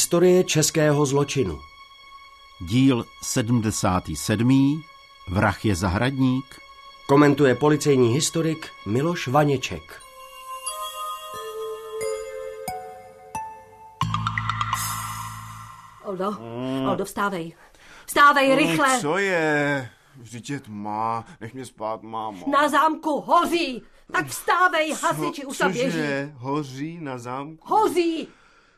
Historie českého zločinu. Díl 77. Vrah je zahradník. Komentuje policejní historik Miloš Vaněček. Oldo, Oldo, vstávej. Vstávej, rychle. No, Co je? Vždyť je tma, nech mě spát, mámo. Na zámku hoří. Tak vstávej, hasiči už tam běží. Cože? Hoří na zámku? Hoří.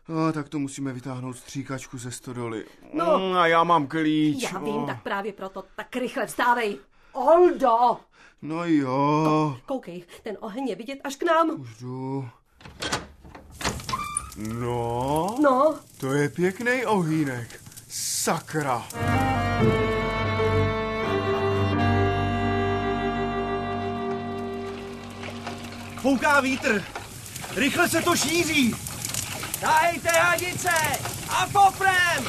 No, tak to musíme vytáhnout stříkačku ze stodoly. No. Mm, a já mám klíč. Já vím, tak právě proto. Tak rychle vstávej. Oldo. No jo, Koukej, ten oheň je vidět až k nám. už jdu. No, No, to je pěkný ohýnek. Sakra. Fouká vítr. Rychle se to šíří. Dajte hadice a poprem!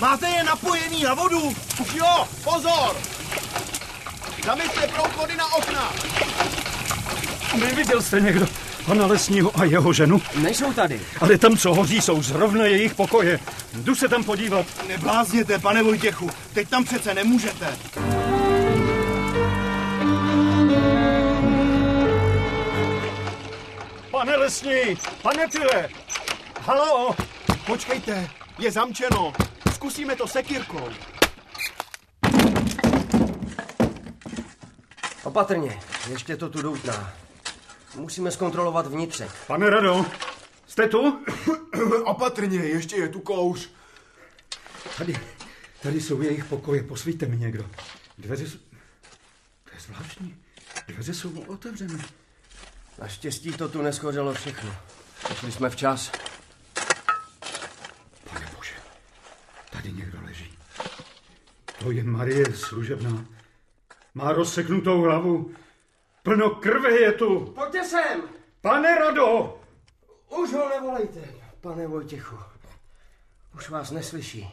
Máte je napojený na vodu? Už jo, pozor! Zamyslete průchody na okna. Neviděl jste někdo pana Lesního a jeho ženu? Nejsou tady. Ale tam, co hoří, jsou zrovna jejich pokoje. Jdu se tam podívat. Neblázněte, pane Vojtěchu, teď tam přece nemůžete. Pane Lesní, pane Tyle. Halo, Počkejte, je zamčeno. Zkusíme to sekírkou. Opatrně, ještě to tu doutná. Musíme zkontrolovat vnitřek. pane Rado, jste tu? Opatrně, ještě je tu kouř. Tady, tady jsou jejich pokoje, posvíte mi někdo. Dveře jsou... To je zvláštní. Dveře jsou otevřené. Naštěstí to tu neschořelo všechno. Přišli jsme včas. Pane bože, tady někdo leží. To je Marie služebná. Má rozseknutou hlavu. Plno krve je tu. Pojďte sem! Pane Rado! Už ho nevolejte, pane Vojtěchu. Už vás neslyší.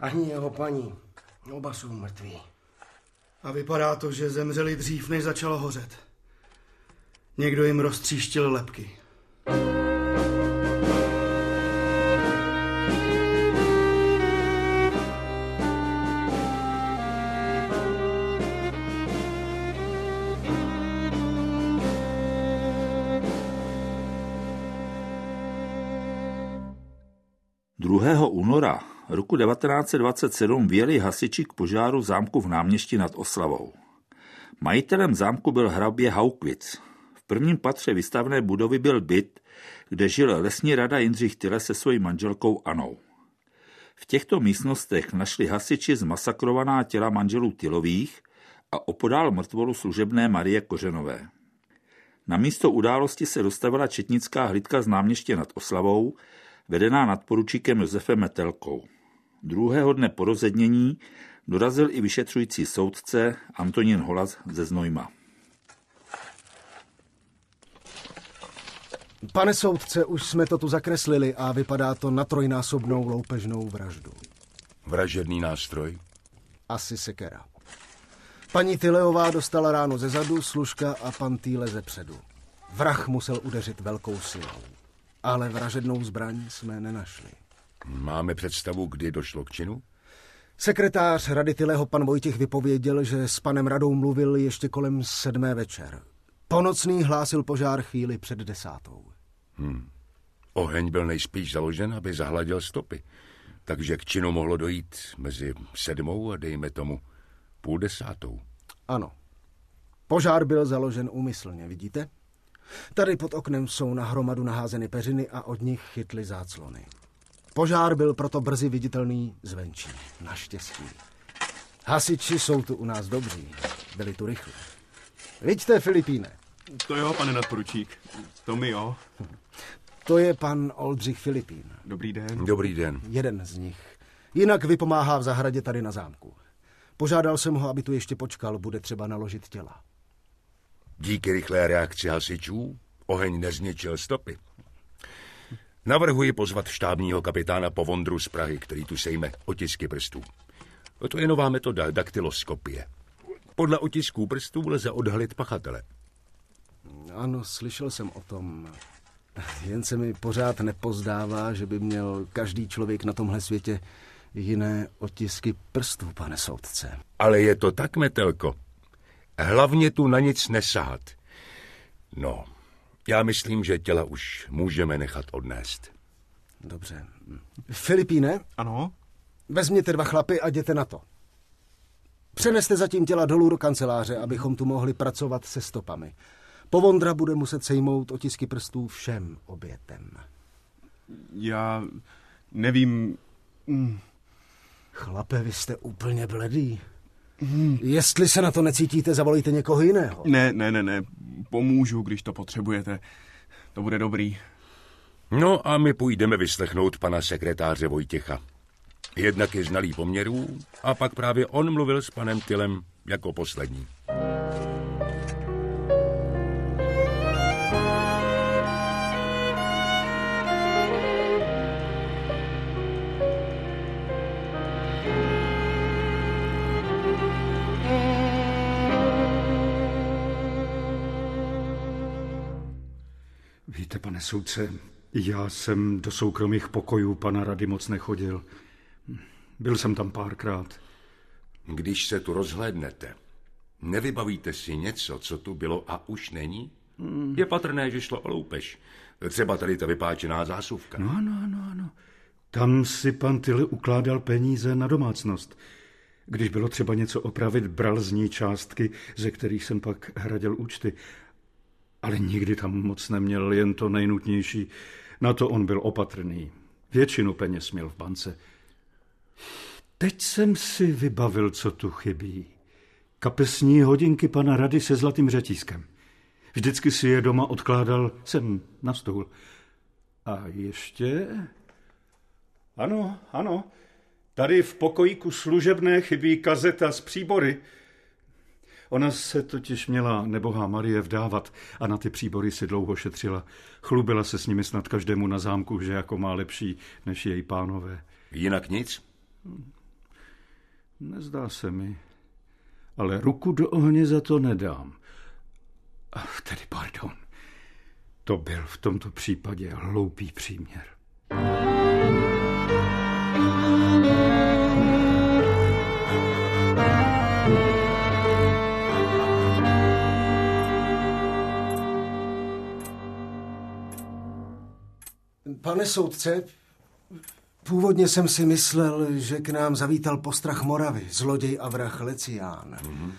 Ani jeho paní. Oba jsou mrtví. A vypadá to, že zemřeli dřív, než začalo hořet. Někdo jim roztříštil lepky. Druhého roku 1927 vyjeli hasiči k požáru zámku v náměstí nad Oslavou. Majitelem zámku byl hrabě Haukvic. V prvním patře vystavené budovy byl byt, kde žil lesní rada Jindřich Tyle se svojí manželkou Anou. V těchto místnostech našli hasiči zmasakrovaná těla manželů Tylových a opodál mrtvolu služebné Marie Kořenové. Na místo události se dostavila četnická hlídka z náměště nad Oslavou, vedená nadporučíkem Josefem Metelkou. Druhého dne po rozednění dorazil i vyšetřující soudce Antonín Holas ze Znojma. Pane soudce, už jsme to tu zakreslili a vypadá to na trojnásobnou loupežnou vraždu. Vražedný nástroj? Asi sekera. Paní Tyleová dostala ráno ze zadu, služka a pan Týle ze předu. Vrah musel udeřit velkou silou. Ale vražednou zbraň jsme nenašli. Máme představu, kdy došlo k činu? Sekretář Rady Tyleho pan Vojtěch vypověděl, že s panem Radou mluvil ještě kolem sedmé večer. Ponocný hlásil požár chvíli před desátou. Oheň byl nejspíš založen, aby zahladil stopy. Takže k činu mohlo dojít mezi sedmou a dejme tomu půl desátou. Ano. Požár byl založen úmyslně, vidíte? Tady pod oknem jsou na hromadu naházeny peřiny a od nich chytly záclony. Požár byl proto brzy viditelný zvenčí. Naštěstí. Hasiči jsou tu u nás dobří. Byli tu rychle. Vidíte, Filipíne, To jo, pane nadporučík. To mi jo. to je pan Oldřich Filipín. Dobrý den. Dobrý den. Jeden z nich. Jinak vypomáhá v zahradě tady na zámku. Požádal jsem ho, aby tu ještě počkal, bude třeba naložit těla. Díky rychlé reakci hasičů oheň nezničil stopy. Navrhuji pozvat štábního kapitána Povondru z Prahy, který tu sejme otisky prstů. To je nová metoda daktyloskopie. Podle otisků prstů lze odhalit pachatele. Ano, slyšel jsem o tom. Jen se mi pořád nepozdává, že by měl každý člověk na tomhle světě jiné otisky prstů, pane soudce. Ale je to tak, Metelko. Hlavně tu na nic nesahat. No, já myslím, že těla už můžeme nechat odnést. Dobře. Filipíne? Ano? Vezměte dva chlapy a jděte na to. Přeneste zatím těla dolů do kanceláře, abychom tu mohli pracovat se stopami. Povondra bude muset sejmout otisky prstů všem obětem. Já nevím... Mm. Chlape, vy jste úplně bledý. Jestli se na to necítíte, zavolejte někoho jiného. Ne, ne, ne, ne. Pomůžu, když to potřebujete. To bude dobrý. No a my půjdeme vyslechnout pana sekretáře Vojtěcha. Jednak je znalý poměrů a pak právě on mluvil s panem Tylem jako poslední. Víte, pane soudce, já jsem do soukromých pokojů pana rady moc nechodil. Byl jsem tam párkrát. Když se tu rozhlédnete, nevybavíte si něco, co tu bylo a už není? Hmm. Je patrné, že šlo o loupež. Třeba tady ta vypáčená zásuvka. No, ano, ano, ano. Tam si pan Tyl ukládal peníze na domácnost. Když bylo třeba něco opravit, bral z ní částky, ze kterých jsem pak hradil účty. Ale nikdy tam moc neměl, jen to nejnutnější. Na to on byl opatrný. Většinu peněz měl v bance. Teď jsem si vybavil, co tu chybí. Kapesní hodinky pana Rady se zlatým řetízkem. Vždycky si je doma odkládal sem na stůl. A ještě... Ano, ano, tady v pokojíku služebné chybí kazeta z příbory. Ona se totiž měla nebohá Marie vdávat a na ty příbory si dlouho šetřila. Chlubila se s nimi snad každému na zámku, že jako má lepší než její pánové. Jinak nic? Nezdá se mi. Ale ruku do ohně za to nedám. Ach, tedy pardon. To byl v tomto případě hloupý příměr. Pane soudce, původně jsem si myslel, že k nám zavítal postrach Moravy, zloděj a vrah Lecián. Mm-hmm.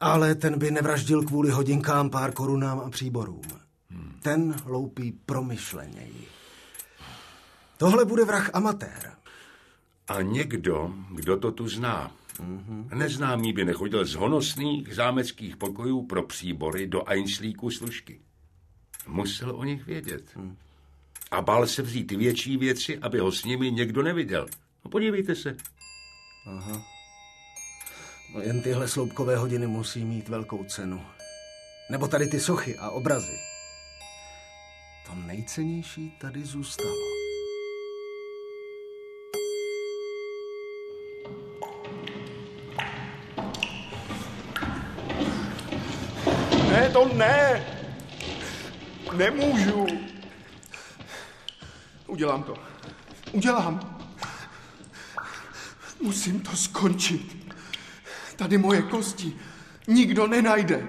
Ale ten by nevraždil kvůli hodinkám, pár korunám a příborům. Mm. Ten loupí promyšleněji. Tohle bude vrah amatér. A někdo, kdo to tu zná. Mm-hmm. Neznámý by nechodil z honosných zámeckých pokojů pro příbory do Einslíku služky. Musel o nich vědět. Mm a bál se vzít větší věci, aby ho s nimi někdo neviděl. No podívejte se. Aha. No jen tyhle sloupkové hodiny musí mít velkou cenu. Nebo tady ty sochy a obrazy. To nejcennější tady zůstalo. Ne, to ne! Nemůžu! Udělám to. Udělám. Musím to skončit. Tady moje kosti nikdo nenajde.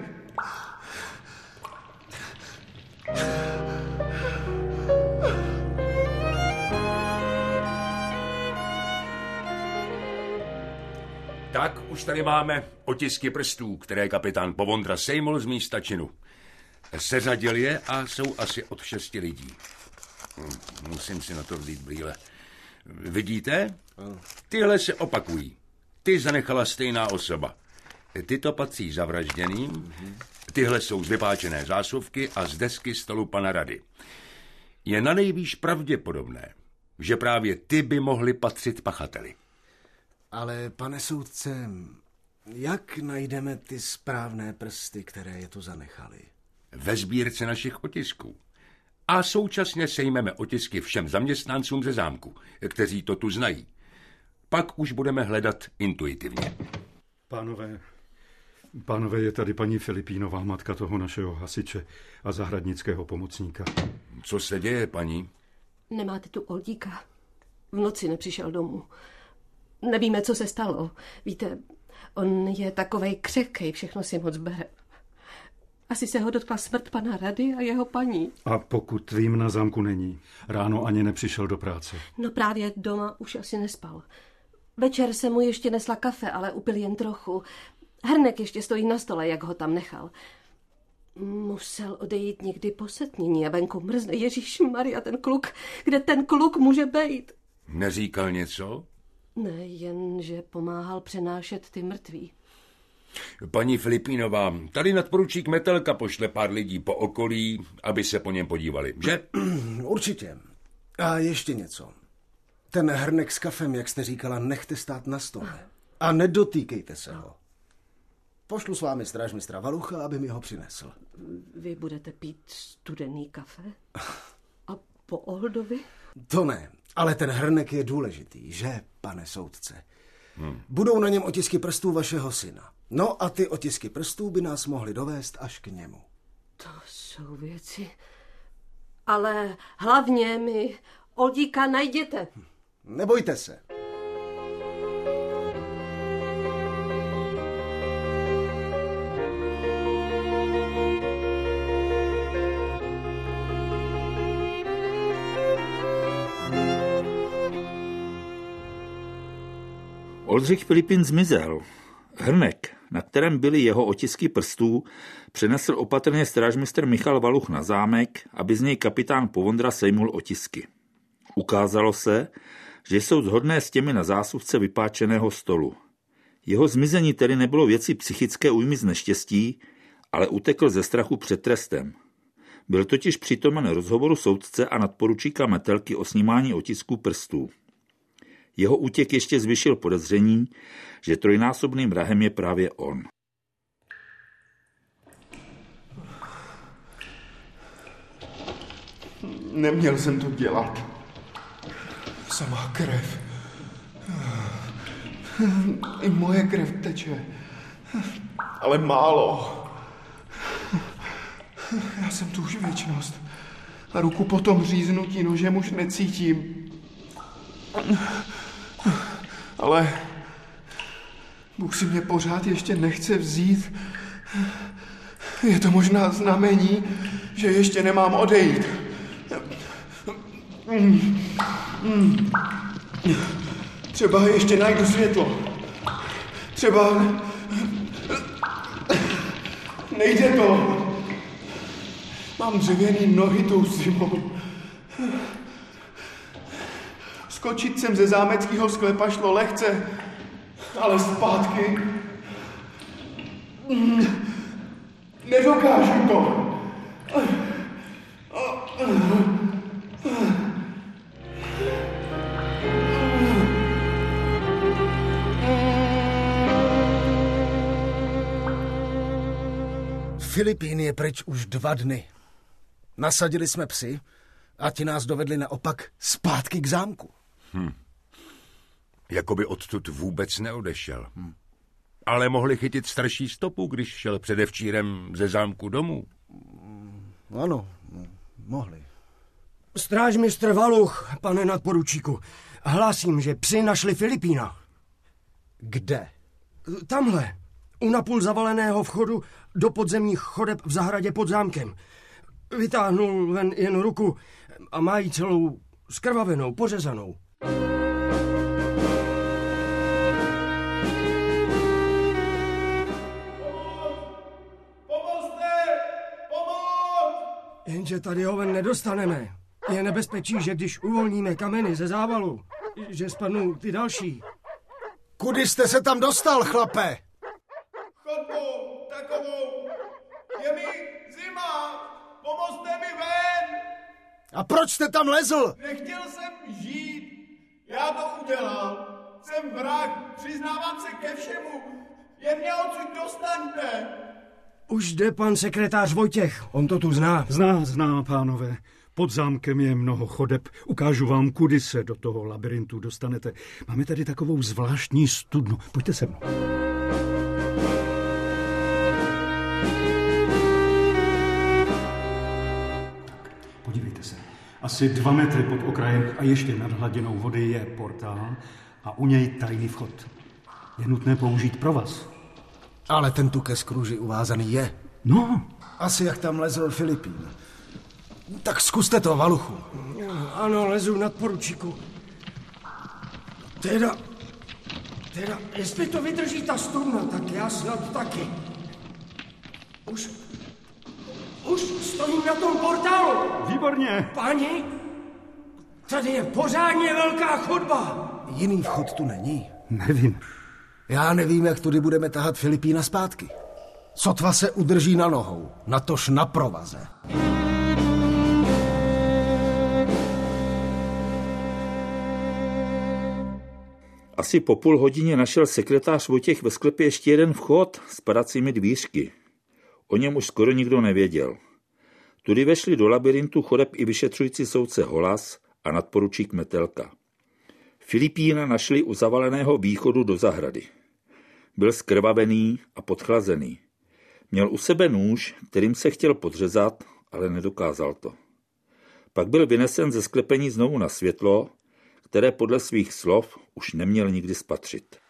Tak už tady máme otisky prstů, které kapitán Povondra sejmul z místa činu. Seřadil je a jsou asi od šesti lidí. Musím si na to vzít brýle. Vidíte? Tyhle se opakují. Ty zanechala stejná osoba. Tyto patří zavražděným, tyhle jsou z vypáčené zásuvky a z desky stolu pana rady. Je na nejvýš pravděpodobné, že právě ty by mohly patřit pachateli. Ale, pane soudce, jak najdeme ty správné prsty, které je tu zanechali? Ve sbírce našich otisků a současně sejmeme otisky všem zaměstnancům ze zámku, kteří to tu znají. Pak už budeme hledat intuitivně. Pánové, Pánové, je tady paní Filipínová, matka toho našeho hasiče a zahradnického pomocníka. Co se děje, paní? Nemáte tu Oldíka? V noci nepřišel domů. Nevíme, co se stalo. Víte, on je takovej křehkej, všechno si moc bere. Asi se ho dotkla smrt pana Rady a jeho paní. A pokud vím, na zámku není. Ráno ani nepřišel do práce. No právě doma už asi nespal. Večer se mu ještě nesla kafe, ale upil jen trochu. Hrnek ještě stojí na stole, jak ho tam nechal. Musel odejít někdy po setnění a venku mrzne. Ježíš Maria, ten kluk, kde ten kluk může být? Neříkal něco? Ne, jen, že pomáhal přenášet ty mrtví. Paní Filipínová, tady nadporučík Metelka pošle pár lidí po okolí, aby se po něm podívali, že? Určitě. A ještě něco. Ten hrnek s kafem, jak jste říkala, nechte stát na stole. A nedotýkejte se ho. Pošlu s vámi strážmistra Valucha, aby mi ho přinesl. Vy budete pít studený kafe? A po Oldovi? To ne, ale ten hrnek je důležitý, že, pane soudce? Hmm. Budou na něm otisky prstů vašeho syna. No a ty otisky prstů by nás mohly dovést až k němu. To jsou věci. Ale hlavně mi Oldíka najděte. Nebojte se. Oldřich Filipin zmizel. Hrnek, na kterém byly jeho otisky prstů, přenesl opatrně strážmistr Michal Valuch na zámek, aby z něj kapitán Povondra sejmul otisky. Ukázalo se, že jsou zhodné s těmi na zásuvce vypáčeného stolu. Jeho zmizení tedy nebylo věci psychické újmy z neštěstí, ale utekl ze strachu před trestem. Byl totiž přítomen rozhovoru soudce a nadporučíka Metelky o snímání otisků prstů. Jeho útěk ještě zvyšil podezření, že trojnásobným vrahem je právě on. Neměl jsem to dělat. Samá krev. I moje krev teče. Ale málo. Já jsem tu už věčnost. A ruku po tom říznutí nožem už necítím. Ale Bůh si mě pořád ještě nechce vzít. Je to možná znamení, že ještě nemám odejít. Třeba ještě najdu světlo. Třeba... Nejde to. Mám dřevěný nohy tou zimou. Skočit jsem ze zámeckého sklepa šlo lehce, ale zpátky... Nedokážu to. Filipín je pryč už dva dny. Nasadili jsme psy a ti nás dovedli naopak zpátky k zámku. Hm. Jakoby odtud vůbec neodešel. Hm. Ale mohli chytit starší stopu, když šel předevčírem ze zámku domů. Ano, mohli. Strážmistr Valuch, pane nadporučíku, hlásím, že psi našli Filipína. Kde? Tamhle, u napůl zavaleného vchodu do podzemních chodeb v zahradě pod zámkem. Vytáhnul ven jen ruku a mají celou skrvavenou, pořezanou. Jenže tady ho ven nedostaneme. Je nebezpečí, že když uvolníme kameny ze závalu, že spadnou ty další. Kudy jste se tam dostal, chlape? Chodbou takovou. Je mi zima. Pomozte mi ven. A proč jste tam lezl? Nechtěl jsem žít. Já to udělal. Jsem vrah. Přiznávám se ke všemu. Jen mě odsud dostaňte. Už jde pan sekretář Vojtěch, on to tu zná. Zná, zná, pánové. Pod zámkem je mnoho chodeb. Ukážu vám, kudy se do toho labirintu dostanete. Máme tady takovou zvláštní studnu. Pojďte se mnou. Asi dva metry pod okrajem a ještě nad hladinou vody je portál a u něj tajný vchod. Je nutné použít pro vás. Ale ten tu ke skruži uvázaný je. No. Asi jak tam lezl Filipín. Tak zkuste to, Valuchu. Ano, lezu nad poručíku. Teda, teda, jestli to vydrží ta struna, tak já snad taky. Už, už stojím na tom portálu. Výborně. Páni, tady je pořádně velká chodba. Jiný vchod tu není. Nevím. Já nevím, jak tudy budeme tahat Filipína zpátky. Sotva se udrží na nohou, natož na provaze. Asi po půl hodině našel sekretář Vojtěch ve sklepě ještě jeden vchod s padacími dvířky. O něm už skoro nikdo nevěděl. Tudy vešli do labirintu chodeb i vyšetřující soudce Holas a nadporučík Metelka. Filipína našli u zavaleného východu do zahrady. Byl skrvavený a podchlazený. Měl u sebe nůž, kterým se chtěl podřezat, ale nedokázal to. Pak byl vynesen ze sklepení znovu na světlo, které podle svých slov už neměl nikdy spatřit.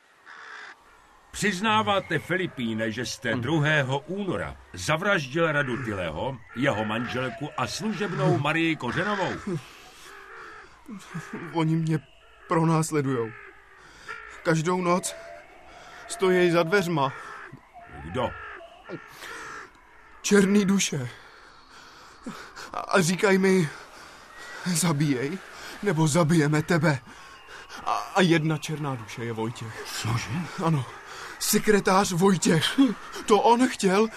Přiznáváte, Filipíne, že jste 2. února zavraždil Radu Tyleho, jeho manželku a služebnou Marii Kořenovou? Oni mě pronásledujou. Každou noc stojí za dveřma. Kdo? Černý duše. A říkají mi, zabíjej, nebo zabijeme tebe. A, a jedna černá duše je Vojtěch. Cože? Ano, sekretář Vojtěch. To on chtěl,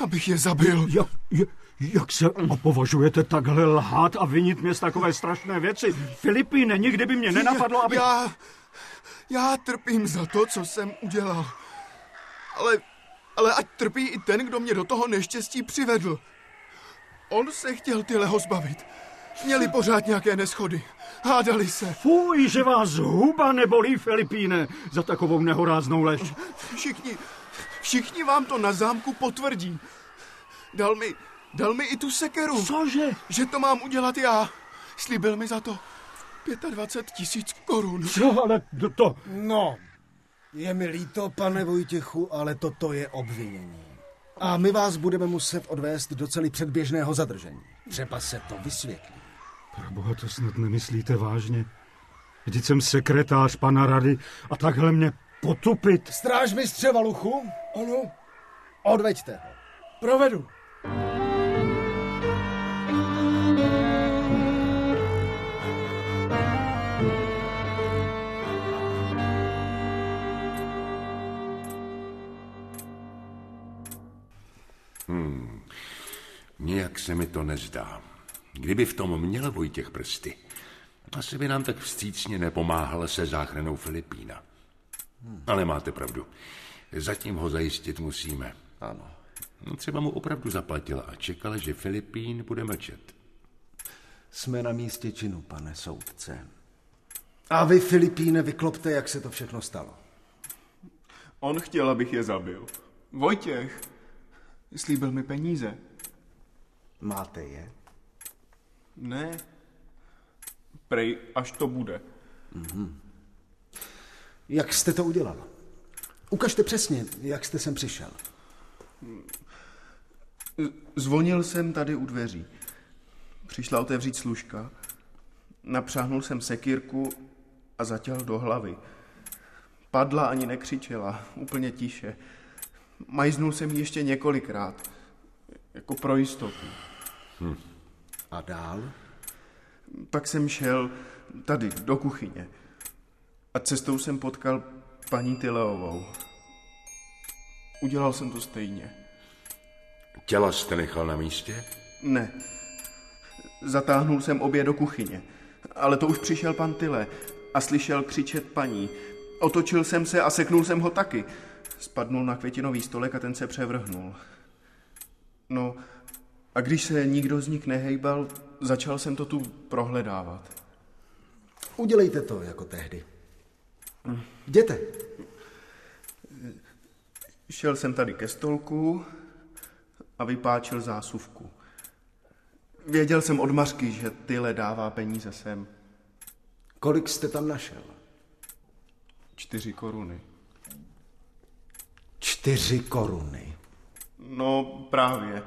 abych je zabil. Jak, jak, jak se opovažujete takhle lhát a vinit mě z takové strašné věci? Filipíne, nikdy by mě nenapadlo, aby... Já, já trpím za to, co jsem udělal. Ale, ale ať trpí i ten, kdo mě do toho neštěstí přivedl. On se chtěl tyleho zbavit. Měli pořád nějaké neschody. Hádali se. Fuj, že vás huba nebolí, Filipíne, za takovou nehoráznou lež. Všichni, všichni vám to na zámku potvrdí. Dal mi, dal mi i tu sekeru. Cože? Že to mám udělat já. Slíbil mi za to 25 tisíc korun. Co, ale to, to... No, je mi líto, pane Vojtěchu, ale toto je obvinění. A my vás budeme muset odvést do celý předběžného zadržení. Třeba se to vysvětlí. Proboha, to snad nemyslíte vážně? Vždyť jsem sekretář pana rady a takhle mě potupit. Stráž mistře Valuchu? Ano, Odveďte ho. provedu. Hmm. Nijak se mi to nezdá. Kdyby v tom měl Vojtěch prsty, asi by nám tak vstřícně nepomáhal se záchranou Filipína. Hmm. Ale máte pravdu. Zatím ho zajistit musíme. Ano. No, třeba mu opravdu zaplatil a čekal, že Filipín bude mlčet. Jsme na místě činu, pane soudce. A vy, Filipíne, vyklopte, jak se to všechno stalo. On chtěl, abych je zabil. Vojtěch slíbil mi peníze. Máte je? Ne. Prej, až to bude. Mm-hmm. Jak jste to udělal? Ukažte přesně, jak jste sem přišel. Zvonil jsem tady u dveří. Přišla otevřít služka. Napřáhnul jsem sekírku a zatěl do hlavy. Padla ani nekřičela, úplně tiše. Majznul jsem ji ještě několikrát, jako pro jistotu. Hm. A dál? Pak jsem šel tady, do kuchyně. A cestou jsem potkal paní Tyleovou. Udělal jsem to stejně. Těla jste nechal na místě? Ne. Zatáhnul jsem obě do kuchyně. Ale to už přišel pan Tyle a slyšel křičet paní. Otočil jsem se a seknul jsem ho taky. Spadnul na květinový stolek a ten se převrhnul. No, a když se nikdo z nich nehejbal, začal jsem to tu prohledávat. Udělejte to jako tehdy. Jděte. Šel jsem tady ke stolku a vypáčil zásuvku. Věděl jsem od Mařky, že Tyle dává peníze sem. Kolik jste tam našel? Čtyři koruny. Čtyři koruny. No právě.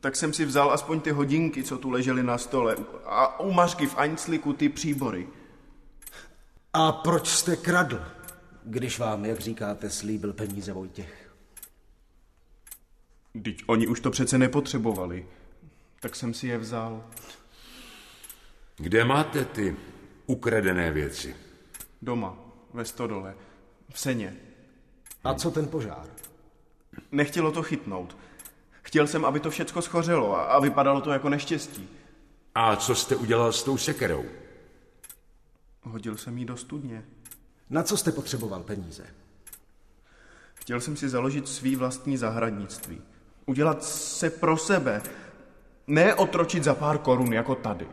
Tak jsem si vzal aspoň ty hodinky, co tu ležely na stole. A u Mařky v Aňcliku ty příbory. A proč jste kradl, když vám, jak říkáte, slíbil peníze Vojtěch? Teď oni už to přece nepotřebovali. Tak jsem si je vzal. Kde máte ty ukradené věci? Doma, ve stodole, v seně. A co ten požár? Nechtělo to chytnout. Chtěl jsem, aby to všecko schořelo a, a vypadalo to jako neštěstí. A co jste udělal s tou sekerou? Hodil jsem ji do studně. Na co jste potřeboval peníze? Chtěl jsem si založit svý vlastní zahradnictví. Udělat se pro sebe. Ne otročit za pár korun, jako tady.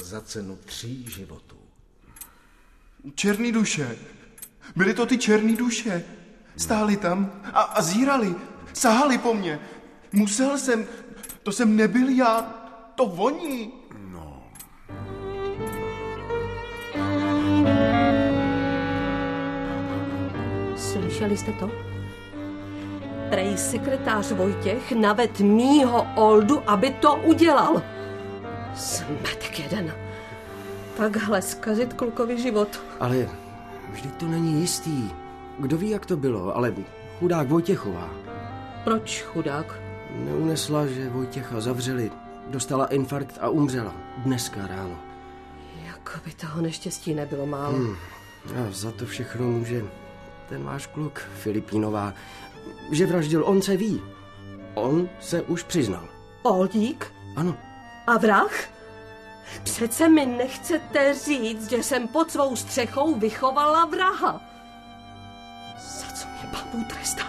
Za cenu tří životů. Černý duše. Byly to ty černý duše. Stáli tam a, a zírali. Sahali po mně. Musel jsem. To jsem nebyl já. To voní. No. Slyšeli jste to? Prej sekretář Vojtěch naved mýho Oldu, aby to udělal. Zmetek jeden. Takhle zkazit klukovi život. Ale vždyť to není jistý. Kdo ví, jak to bylo, ale chudák Vojtěchová. Proč chudák? Neunesla, že Vojtěcha zavřeli. Dostala infarkt a umřela. Dneska ráno. Jako by toho neštěstí nebylo málo. Hmm. A za to všechno může ten váš kluk, Filipínová. Že vraždil, on se ví. On se už přiznal. Oldík? Ano. A vrah? Přece mi nechcete říct, že jsem pod svou střechou vychovala vraha. Za co mě pán Bůh trestá?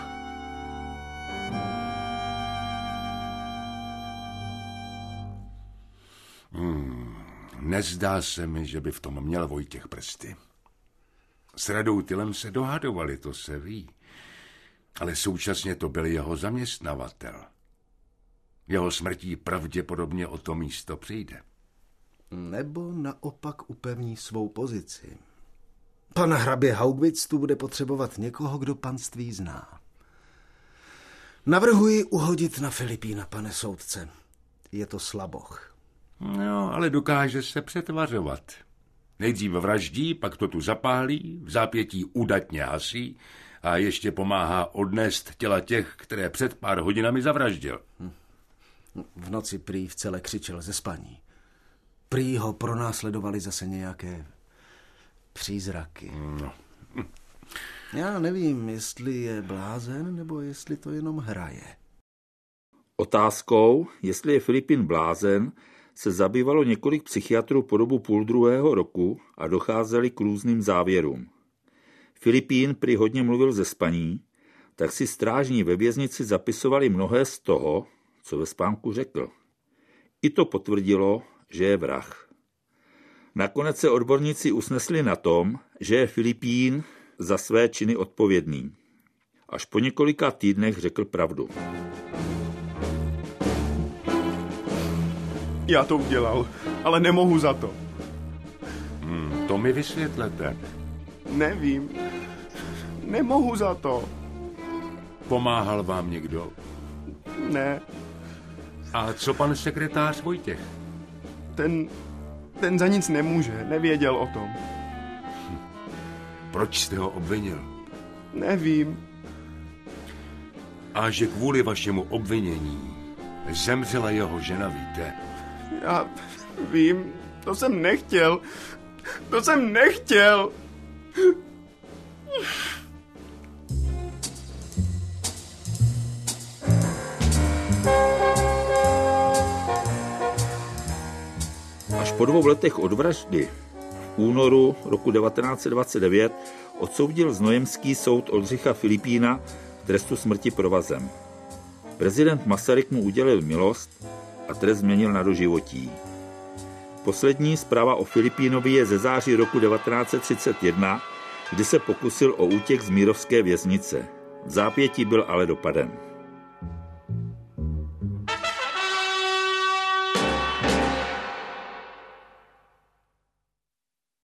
Hmm. Nezdá se mi, že by v tom měl Vojtěch prsty. S Radou Tylem se dohadovali, to se ví. Ale současně to byl jeho zaměstnavatel. Jeho smrtí pravděpodobně o to místo přijde. Nebo naopak upevní svou pozici. Pan hrabě Haugwitz tu bude potřebovat někoho, kdo panství zná. Navrhuji uhodit na Filipína, pane soudce. Je to slaboch. No, ale dokáže se přetvařovat. Nejdřív vraždí, pak to tu zapálí, v zápětí udatně hasí a ještě pomáhá odnést těla těch, které před pár hodinami zavraždil. V noci prý v celé křičel ze spaní. Prý ho pronásledovali zase nějaké přízraky. No. Já nevím, jestli je blázen, nebo jestli to jenom hraje. Otázkou, jestli je Filipin blázen, se zabývalo několik psychiatrů po dobu půl druhého roku a docházeli k různým závěrům. Filipín prý hodně mluvil ze spaní, tak si strážní ve věznici zapisovali mnohé z toho, co ve spánku řekl. I to potvrdilo, že je vrah. Nakonec se odborníci usnesli na tom, že je Filipín za své činy odpovědný. Až po několika týdnech řekl pravdu. Já to udělal, ale nemohu za to. Hmm, to mi vysvětlete. Nevím. Nemohu za to. Pomáhal vám někdo? Ne. A co pan sekretář Vojtěch? Ten, ten za nic nemůže, nevěděl o tom. Proč jste ho obvinil? Nevím. A že kvůli vašemu obvinění zemřela jeho žena, víte? Já vím, to jsem nechtěl. To jsem nechtěl. Po dvou letech od vraždy v únoru roku 1929 odsoudil znojemský soud Oldřicha Filipína k trestu smrti provazem. Prezident Masaryk mu udělil milost a trest změnil na doživotí. Poslední zpráva o Filipínovi je ze září roku 1931, kdy se pokusil o útěk z Mírovské věznice. V zápětí byl ale dopaden.